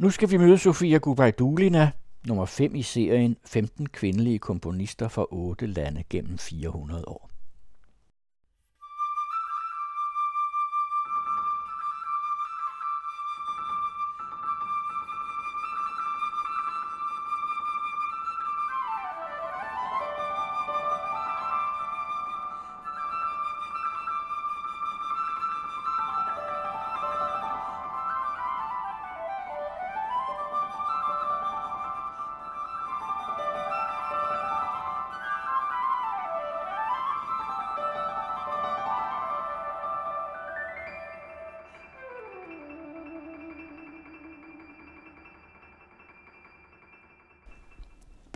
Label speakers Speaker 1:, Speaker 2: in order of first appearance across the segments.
Speaker 1: Nu skal vi møde Sofia Gubajdulina, nummer 5 i serien 15 kvindelige komponister fra 8 lande gennem 400 år.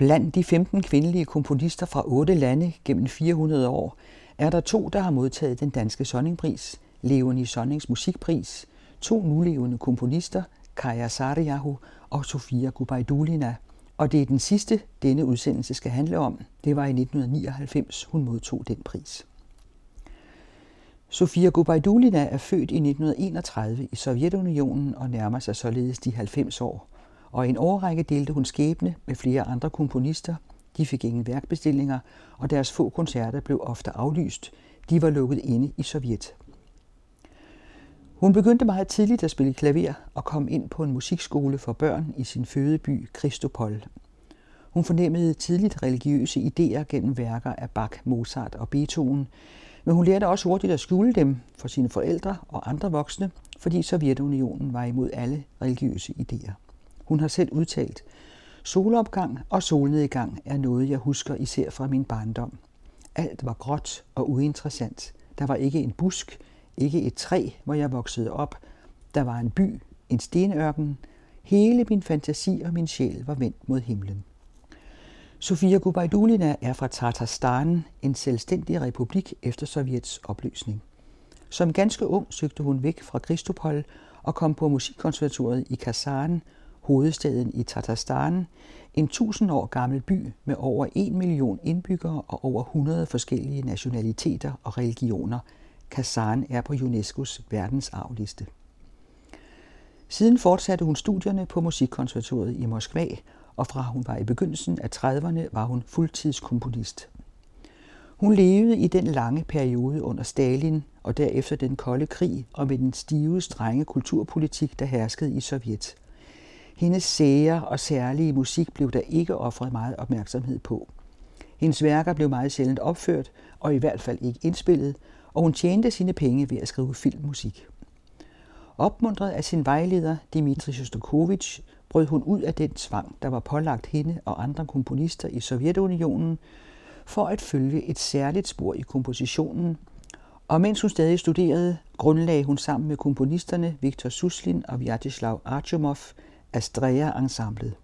Speaker 2: Blandt de 15 kvindelige komponister fra otte lande gennem 400 år er der to, der har modtaget den danske Sonningpris, Leonie Sonnings Musikpris, to nulevende komponister, Kaja Sariahu og Sofia Gubaidulina. Og det er den sidste, denne udsendelse skal handle om. Det var i 1999, hun modtog den pris. Sofia Gubaidulina er født i 1931 i Sovjetunionen og nærmer sig således de 90 år og i en årrække delte hun skæbne med flere andre komponister. De fik ingen værkbestillinger, og deres få koncerter blev ofte aflyst. De var lukket inde i Sovjet. Hun begyndte meget tidligt at spille klaver og kom ind på en musikskole for børn i sin fødeby Kristopol. Hun fornemmede tidligt religiøse idéer gennem værker af Bach, Mozart og Beethoven, men hun lærte også hurtigt at skjule dem for sine forældre og andre voksne, fordi Sovjetunionen var imod alle religiøse idéer. Hun har selv udtalt, solopgang og solnedgang er noget, jeg husker især fra min barndom. Alt var gråt og uinteressant. Der var ikke en busk, ikke et træ, hvor jeg voksede op. Der var en by, en stenørken. Hele min fantasi og min sjæl var vendt mod himlen. Sofia Gubaidulina er fra Tatarstan, en selvstændig republik efter Sovjets opløsning. Som ganske ung søgte hun væk fra Kristopol og kom på musikkonservatoriet i Kazan, hovedstaden i Tatarstan, en tusind år gammel by med over en million indbyggere og over 100 forskellige nationaliteter og religioner. Kazan er på UNESCO's verdensarvliste. Siden fortsatte hun studierne på Musikkonservatoriet i Moskva, og fra hun var i begyndelsen af 30'erne var hun fuldtidskomponist. Hun levede i den lange periode under Stalin og derefter den kolde krig og med den stive, strenge kulturpolitik, der herskede i Sovjet. Hendes sære og særlige musik blev der ikke offret meget opmærksomhed på. Hendes værker blev meget sjældent opført, og i hvert fald ikke indspillet, og hun tjente sine penge ved at skrive filmmusik. Opmuntret af sin vejleder, Dmitri Shostakovich, brød hun ud af den tvang, der var pålagt hende og andre komponister i Sovjetunionen, for at følge et særligt spor i kompositionen. Og mens hun stadig studerede, grundlagde hun sammen med komponisterne Viktor Suslin og Vyacheslav Astrea-ensemblet.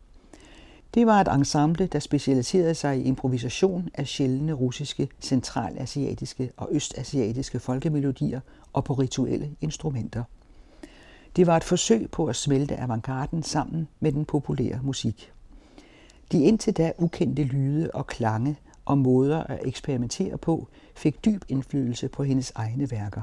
Speaker 2: Det var et ensemble, der specialiserede sig i improvisation af sjældne russiske, centralasiatiske og østasiatiske folkemelodier og på rituelle instrumenter. Det var et forsøg på at smelte avantgarden sammen med den populære musik. De indtil da ukendte lyde og klange og måder at eksperimentere på fik dyb indflydelse på hendes egne værker.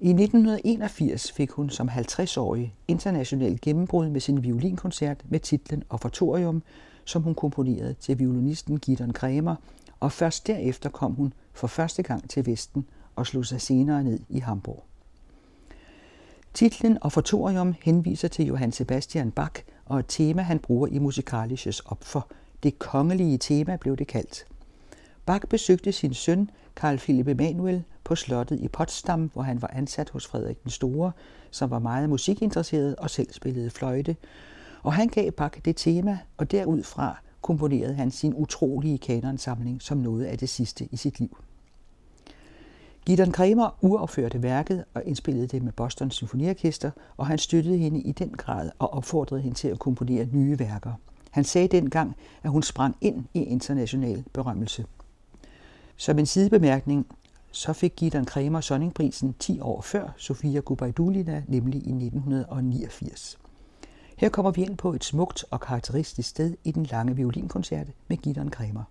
Speaker 2: I 1981 fik hun som 50-årig international gennembrud med sin violinkoncert med titlen Offertorium, som hun komponerede til violinisten Gideon Kremer, og først derefter kom hun for første gang til Vesten og slog sig senere ned i Hamburg. Titlen Offertorium henviser til Johann Sebastian Bach og et tema, han bruger i Musikalisches Opfer. Det kongelige tema blev det kaldt. Bach besøgte sin søn Karl Philipp Emanuel på slottet i Potsdam, hvor han var ansat hos Frederik den Store, som var meget musikinteresseret og selv spillede fløjte. Og han gav Bach det tema, og derudfra komponerede han sin utrolige kanonsamling som noget af det sidste i sit liv. Gideon Kremer uopførte værket og indspillede det med Boston Symfoniorkester, og han støttede hende i den grad og opfordrede hende til at komponere nye værker. Han sagde dengang, at hun sprang ind i international berømmelse. Som en sidebemærkning, så fik Gideon Kremer Sonningprisen 10 år før Sofia Gubaidulina, nemlig i 1989. Her kommer vi ind på et smukt og karakteristisk sted i den lange violinkoncert med Gideon Kremer.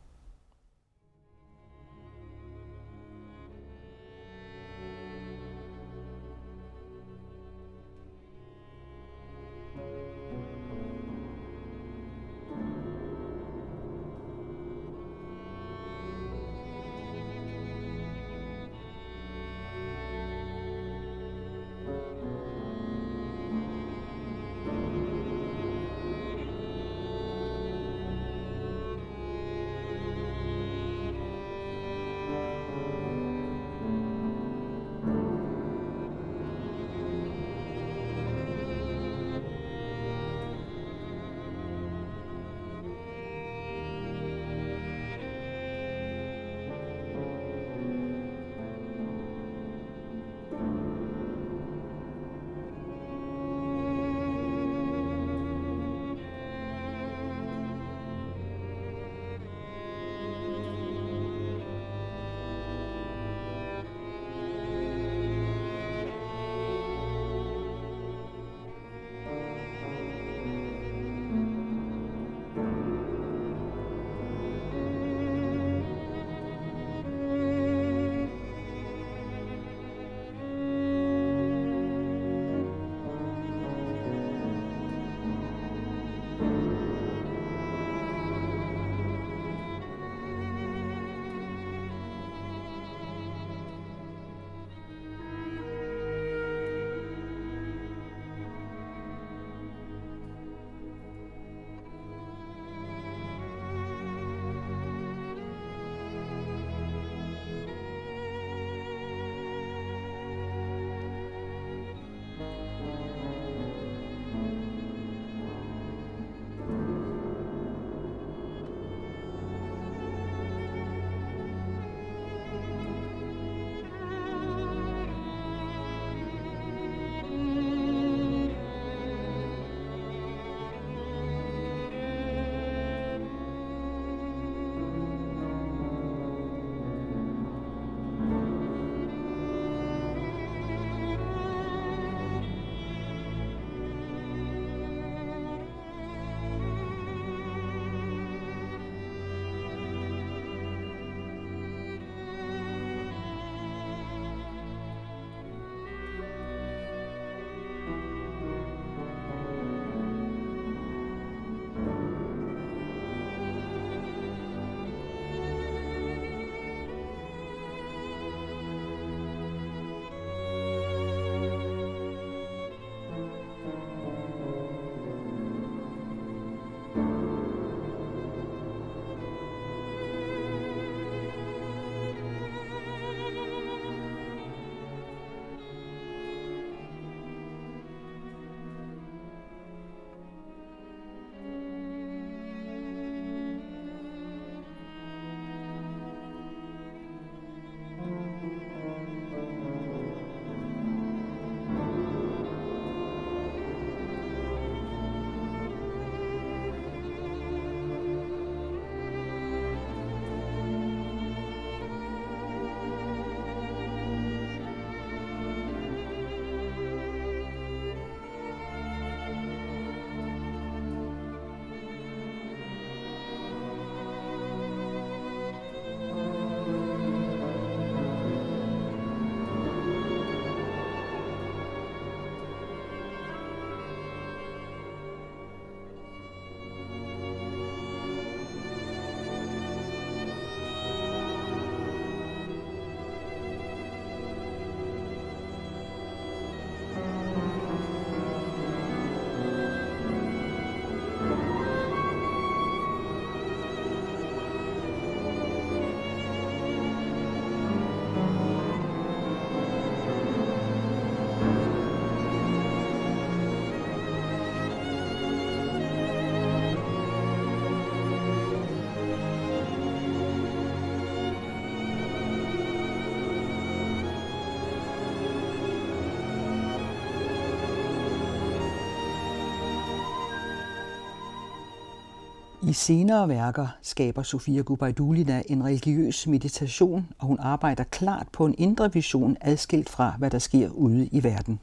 Speaker 2: Senere værker skaber Sofia Gubaidulina en religiøs meditation, og hun arbejder klart på en indre vision adskilt fra, hvad der sker ude i verden.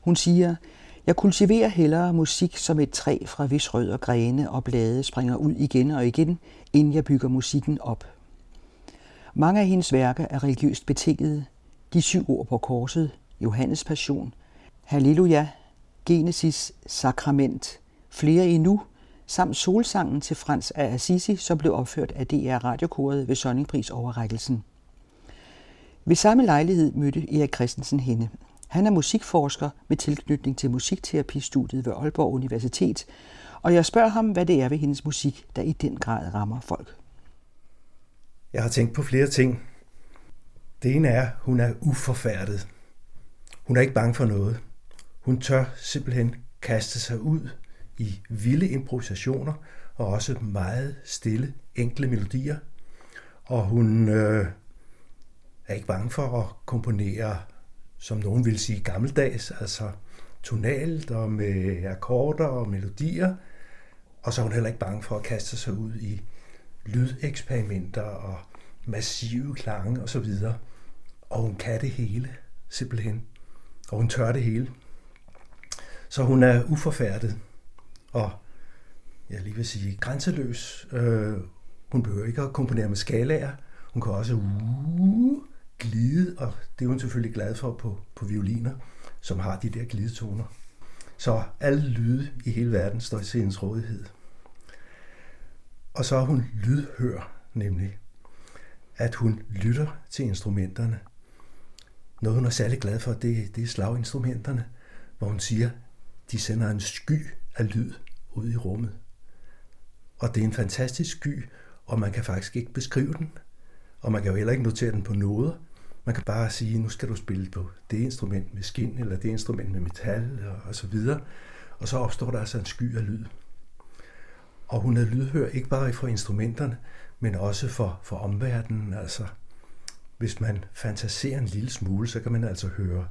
Speaker 2: Hun siger, jeg kultiverer hellere musik som et træ, fra hvis rød og grene og blade springer ud igen og igen, inden jeg bygger musikken op. Mange af hendes værker er religiøst betingede. De syv ord på korset, Johannes Passion, Halleluja, Genesis, Sakrament, flere endnu, samt solsangen til Frans af Assisi, som blev opført af DR Radiokoret ved Sonningpris overrækkelsen. Ved samme lejlighed mødte Erik Christensen hende. Han er musikforsker med tilknytning til musikterapistudiet ved Aalborg Universitet, og jeg spørger ham, hvad det er ved hendes musik, der i den grad rammer folk.
Speaker 3: Jeg har tænkt på flere ting. Det ene er, hun er uforfærdet. Hun er ikke bange for noget. Hun tør simpelthen kaste sig ud i vilde improvisationer og også meget stille, enkle melodier. Og hun øh, er ikke bange for at komponere, som nogen vil sige, gammeldags, altså tonalt og med akkorder og melodier. Og så er hun heller ikke bange for at kaste sig ud i lydeksperimenter og massive klange osv. Og, og hun kan det hele, simpelthen. Og hun tør det hele. Så hun er uforfærdet og jeg lige vil sige grænseløs. Øh, hun behøver ikke at komponere med skalaer. Hun kan også uh, glide, og det er hun selvfølgelig glad for på, på violiner, som har de der glidetoner. Så alle lyde i hele verden står til hendes rådighed. Og så er hun lydhør, nemlig at hun lytter til instrumenterne. Noget hun er særlig glad for, det, det er slaginstrumenterne, hvor hun siger, de sender en sky af lyd ud i rummet. Og det er en fantastisk sky, og man kan faktisk ikke beskrive den. Og man kan jo heller ikke notere den på noder. Man kan bare sige, nu skal du spille på det instrument med skin, eller det instrument med metal, og, og så videre. Og så opstår der altså en sky af lyd. Og hun er lydhør ikke bare for instrumenterne, men også for, for omverdenen. Altså, hvis man fantaserer en lille smule, så kan man altså høre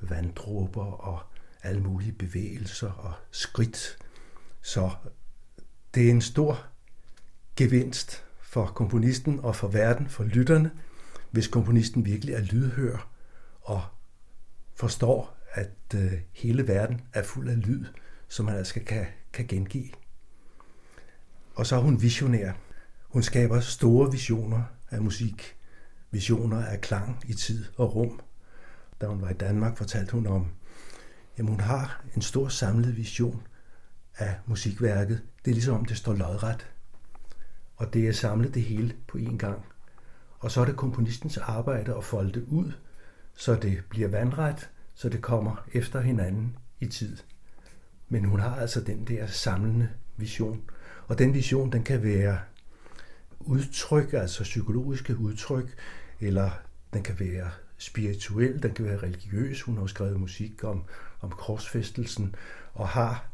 Speaker 3: vanddråber og alle mulige bevægelser og skridt. Så det er en stor gevinst for komponisten og for verden, for lytterne, hvis komponisten virkelig er lydhør og forstår, at øh, hele verden er fuld af lyd, som man altså kan, kan gengive. Og så er hun visionær. Hun skaber store visioner af musik, visioner af klang i tid og rum. Da hun var i Danmark, fortalte hun om Jamen hun har en stor samlet vision af musikværket. Det er ligesom om det står lodret. Og det er samlet det hele på én gang. Og så er det komponistens arbejde at folde det ud, så det bliver vandret, så det kommer efter hinanden i tid. Men hun har altså den der samlende vision. Og den vision, den kan være udtryk, altså psykologiske udtryk, eller den kan være spirituel, den kan være religiøs. Hun har skrevet musik om, om korsfæstelsen og har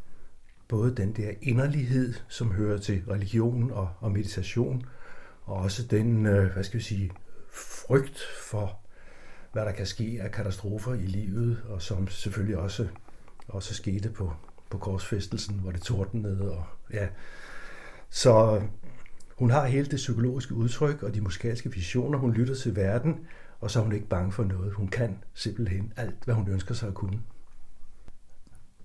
Speaker 3: både den der inderlighed, som hører til religion og, og meditation, og også den, øh, hvad skal vi sige, frygt for, hvad der kan ske af katastrofer i livet, og som selvfølgelig også, også skete på, på korsfæstelsen, hvor det tordnede. Og, ja. Så hun har hele det psykologiske udtryk og de musikalske visioner. Hun lytter til verden, og så er hun ikke bange for noget. Hun kan simpelthen alt, hvad hun ønsker sig at kunne.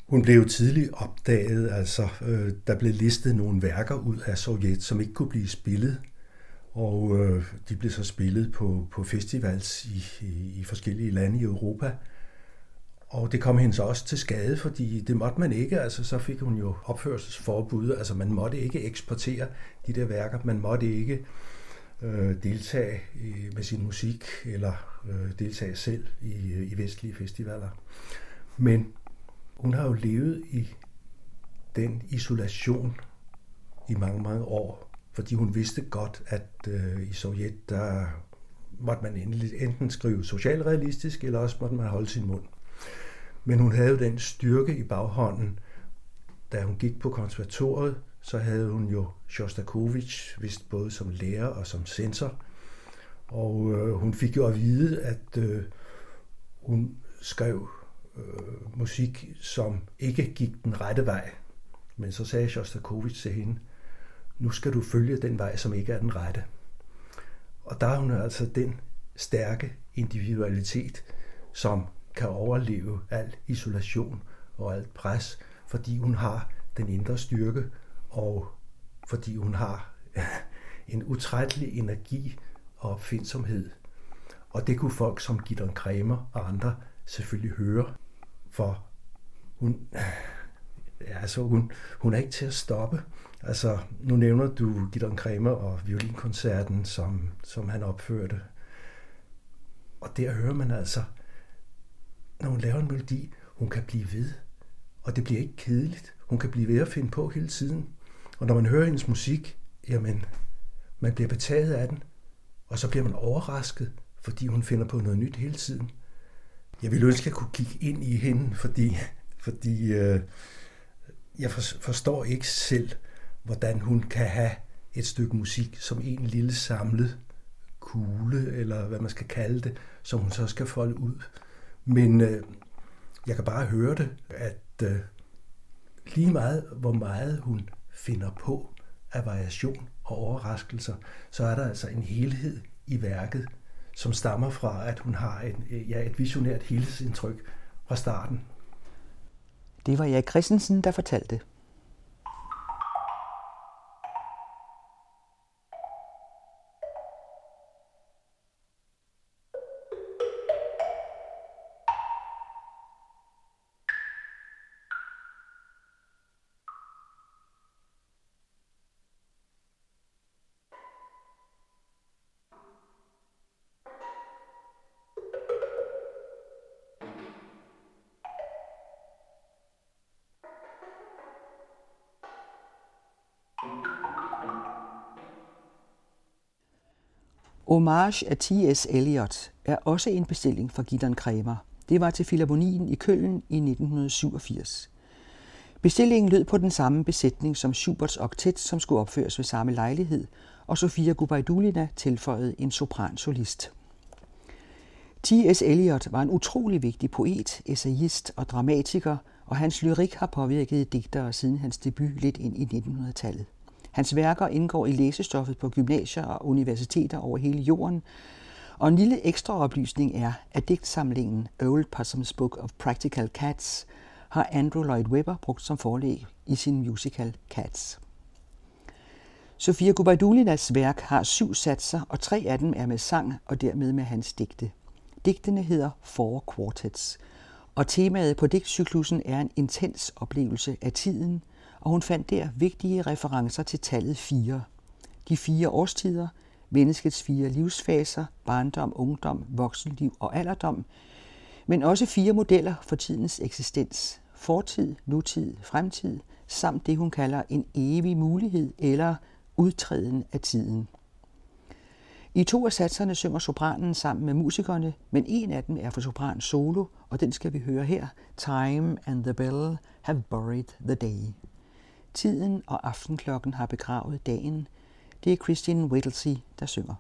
Speaker 3: Hun blev tidligt opdaget, altså øh, der blev listet nogle værker ud af Sovjet, som ikke kunne blive spillet. Og øh, de blev så spillet på, på festivals i, i, i forskellige lande i Europa. Og det kom hende så også til skade, fordi det måtte man ikke. Altså, så fik hun jo opførselsforbud. Altså, man måtte ikke eksportere de der værker. Man måtte ikke øh, deltage i, med sin musik eller øh, deltage selv i, i vestlige festivaler. Men hun har jo levet i den isolation i mange, mange år, fordi hun vidste godt, at øh, i Sovjet, der måtte man enten skrive socialrealistisk, eller også måtte man holde sin mund. Men hun havde jo den styrke i baghånden, da hun gik på konservatoriet, så havde hun jo Shostakovich, vist både som lærer og som censor. Og øh, hun fik jo at vide, at øh, hun skrev øh, musik, som ikke gik den rette vej. Men så sagde Shostakovich til hende, nu skal du følge den vej, som ikke er den rette. Og der er hun altså den stærke individualitet, som kan overleve al isolation og alt pres, fordi hun har den indre styrke, og fordi hun har en utrættelig energi og opfindsomhed. Og det kunne folk som Gideon Kremer og andre selvfølgelig høre, for hun, altså hun, hun er ikke til at stoppe. Altså, nu nævner du Gideon Kremer og violinkoncerten, som, som han opførte. Og der hører man altså, når hun laver en melodi, hun kan blive ved. Og det bliver ikke kedeligt. Hun kan blive ved at finde på hele tiden. Og når man hører hendes musik, jamen, man bliver betaget af den. Og så bliver man overrasket, fordi hun finder på noget nyt hele tiden. Jeg ville ønske, at jeg kunne kigge ind i hende, fordi, fordi øh, jeg forstår ikke selv, hvordan hun kan have et stykke musik som en lille samlet kugle, eller hvad man skal kalde det, som hun så skal folde ud. Men øh, jeg kan bare høre det, at øh, lige meget, hvor meget hun finder på af variation og overraskelser, så er der altså en helhed i værket, som stammer fra, at hun har et, ja, et visionært helhedsindtryk fra starten.
Speaker 2: Det var jeg Christensen, der fortalte. Homage af T.S. Eliot er også en bestilling fra Gideon Kremer. Det var til Filharmonien i Køln i 1987. Bestillingen lød på den samme besætning som Schuberts oktet, som skulle opføres ved samme lejlighed, og Sofia Gubaidulina tilføjede en sopransolist. T.S. Eliot var en utrolig vigtig poet, essayist og dramatiker, og hans lyrik har påvirket digtere siden hans debut lidt ind i 1900-tallet. Hans værker indgår i læsestoffet på gymnasier og universiteter over hele jorden. Og en lille ekstra oplysning er, at digtsamlingen Old Possum's Book of Practical Cats har Andrew Lloyd Webber brugt som forlæg i sin musical Cats. Sofia Gubaidulinas værk har syv satser, og tre af dem er med sang og dermed med hans digte. Digtene hedder Four Quartets, og temaet på digtcyklusen er en intens oplevelse af tiden, og hun fandt der vigtige referencer til tallet 4. De fire årstider, menneskets fire livsfaser, barndom, ungdom, voksenliv og alderdom, men også fire modeller for tidens eksistens, fortid, nutid, fremtid, samt det hun kalder en evig mulighed eller udtræden af tiden. I to af satserne synger sopranen sammen med musikerne, men en af dem er for sopran solo, og den skal vi høre her. Time and the bell have buried the day. Tiden og aftenklokken har begravet dagen. Det er Christine Whittlesey, der synger.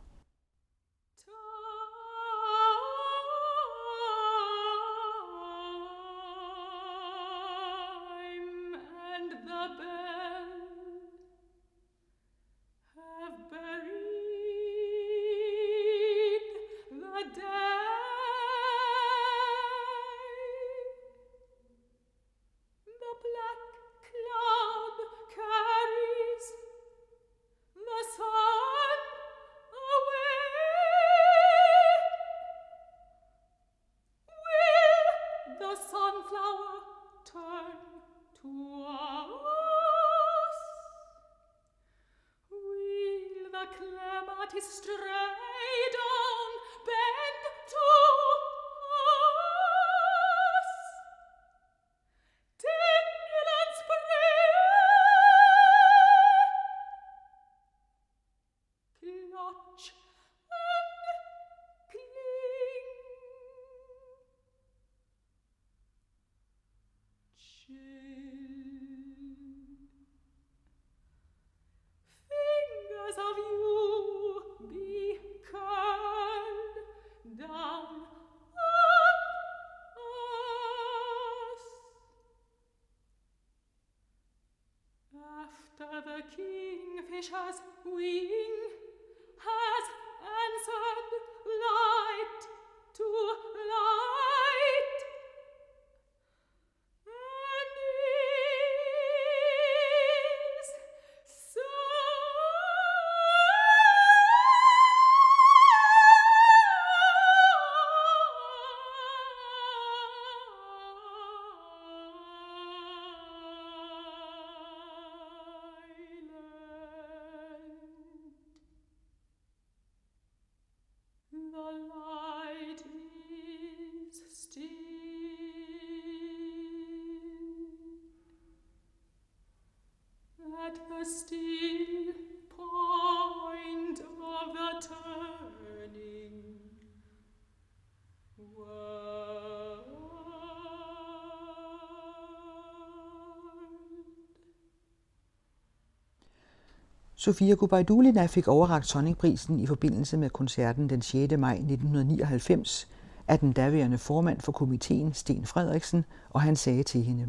Speaker 2: Sofia Gubaidulina fik overragt Sonningprisen i forbindelse med koncerten den 6. maj 1999 af den daværende formand for komiteen, Sten Frederiksen, og han sagde til hende,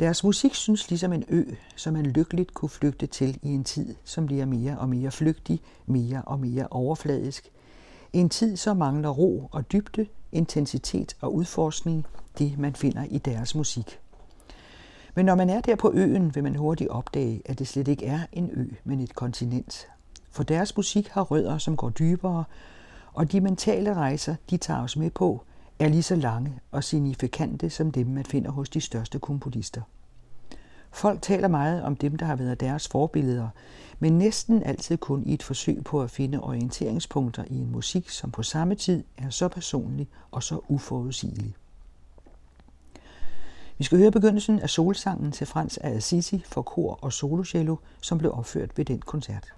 Speaker 2: Deres musik synes ligesom en ø, som man lykkeligt kunne flygte til i en tid, som bliver mere og mere flygtig, mere og mere overfladisk. En tid, som mangler ro og dybde, intensitet og udforskning, det man finder i deres musik. Men når man er der på øen, vil man hurtigt opdage, at det slet ikke er en ø, men et kontinent. For deres musik har rødder, som går dybere, og de mentale rejser, de tager os med på, er lige så lange og signifikante som dem, man finder hos de største komponister. Folk taler meget om dem, der har været deres forbilleder, men næsten altid kun i et forsøg på at finde orienteringspunkter i en musik, som på samme tid er så personlig og så uforudsigelig. Vi skal høre begyndelsen af solsangen til Frans af Assisi for kor og solocello, som blev opført ved den koncert.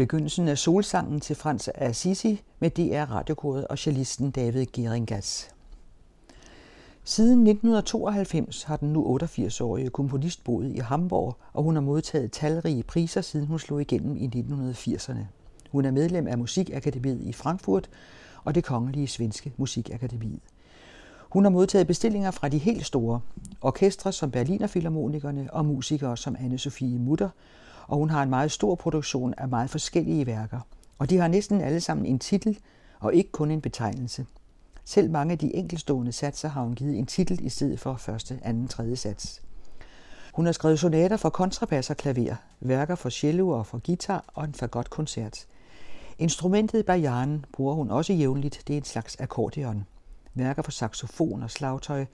Speaker 2: Begyndelsen af solsangen til Frans Assisi med DR Radiokoret og cellisten David Geringas. Siden 1992 har den nu 88-årige komponist boet i Hamburg, og hun har modtaget talrige priser, siden hun slog igennem i 1980'erne. Hun er medlem af Musikakademiet i Frankfurt og det kongelige svenske musikakademiet. Hun har modtaget bestillinger fra de helt store, orkestre som Berliner Philharmonikerne og musikere som Anne-Sophie Mutter, og hun har en meget stor produktion af meget forskellige værker. Og de har næsten alle sammen en titel, og ikke kun en betegnelse. Selv mange af de enkelstående satser har hun givet en titel i stedet for første, anden, tredje sats. Hun har skrevet sonater for kontrabas og klaver, værker for cello og for guitar og en fagotkoncert. Instrumentet bajanen bruger hun også jævnligt, det er en slags akkordeon. Værker for saxofon og slagtøj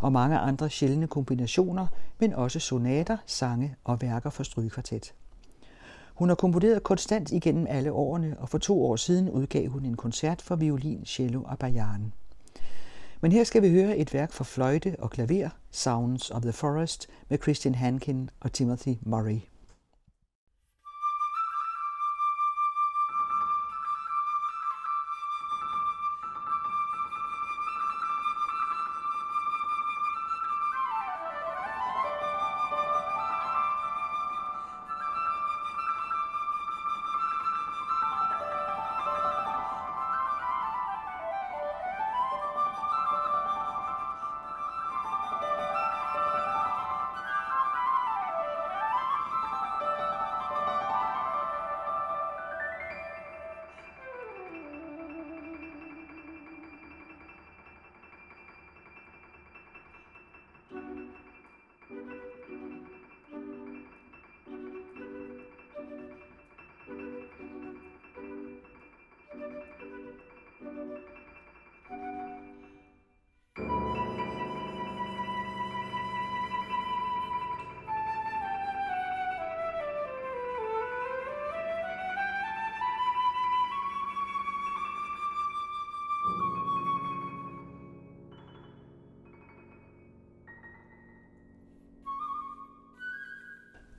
Speaker 2: og mange andre sjældne kombinationer, men også sonater, sange og værker for strygekvartet. Hun har komponeret konstant igennem alle årene, og for to år siden udgav hun en koncert for violin, cello og bajan. Men her skal vi høre et værk for fløjte og klaver, Sounds of the Forest, med Christian Hankin og Timothy Murray.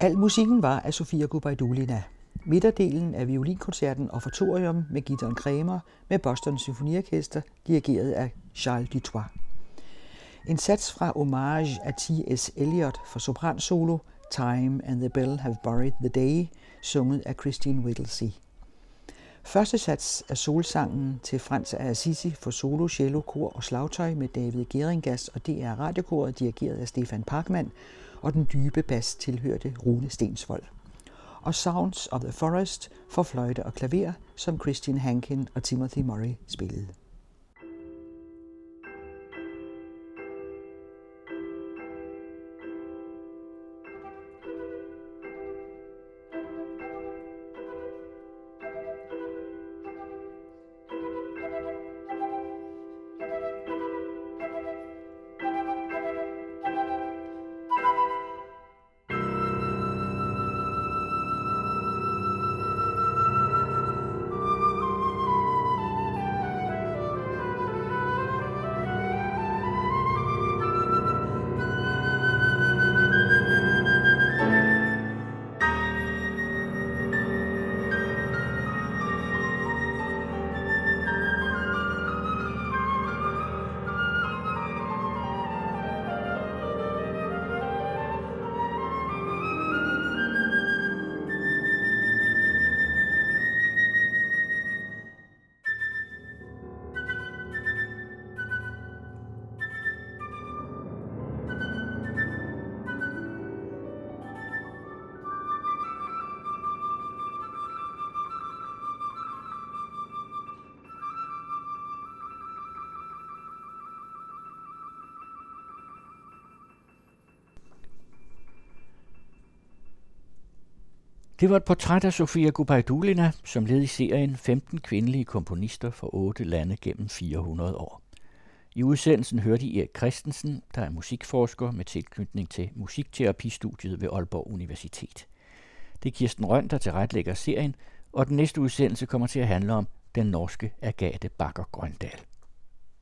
Speaker 2: Al musikken var af Sofia Gubaidulina. Midterdelen af violinkoncerten Offertorium med Gideon Kremer med Boston Symfoniorkester, dirigeret af Charles Dutoit. En sats fra Homage af T.S. Eliot for sopransolo, Time and the Bell Have Buried the Day, sunget af Christine Whittlesey. Første sats er solsangen til Frans af Assisi for solo, cello, kor og slagtøj med David Geringas og DR Radiokoret dirigeret af Stefan Parkmann, og den dybe bas tilhørte Rune Stensvold. Og Sounds of the Forest for fløjte og klaver, som Christian Hankin og Timothy Murray spillede.
Speaker 1: Det var et portræt af Sofia Gubaidulina, som led i serien 15 kvindelige komponister fra otte lande gennem 400 år. I udsendelsen hørte I Erik Christensen, der er musikforsker med tilknytning til musikterapistudiet ved Aalborg Universitet. Det er Kirsten Røn, der tilretlægger serien, og den næste udsendelse kommer til at handle om den norske Agate Bakker Grøndal.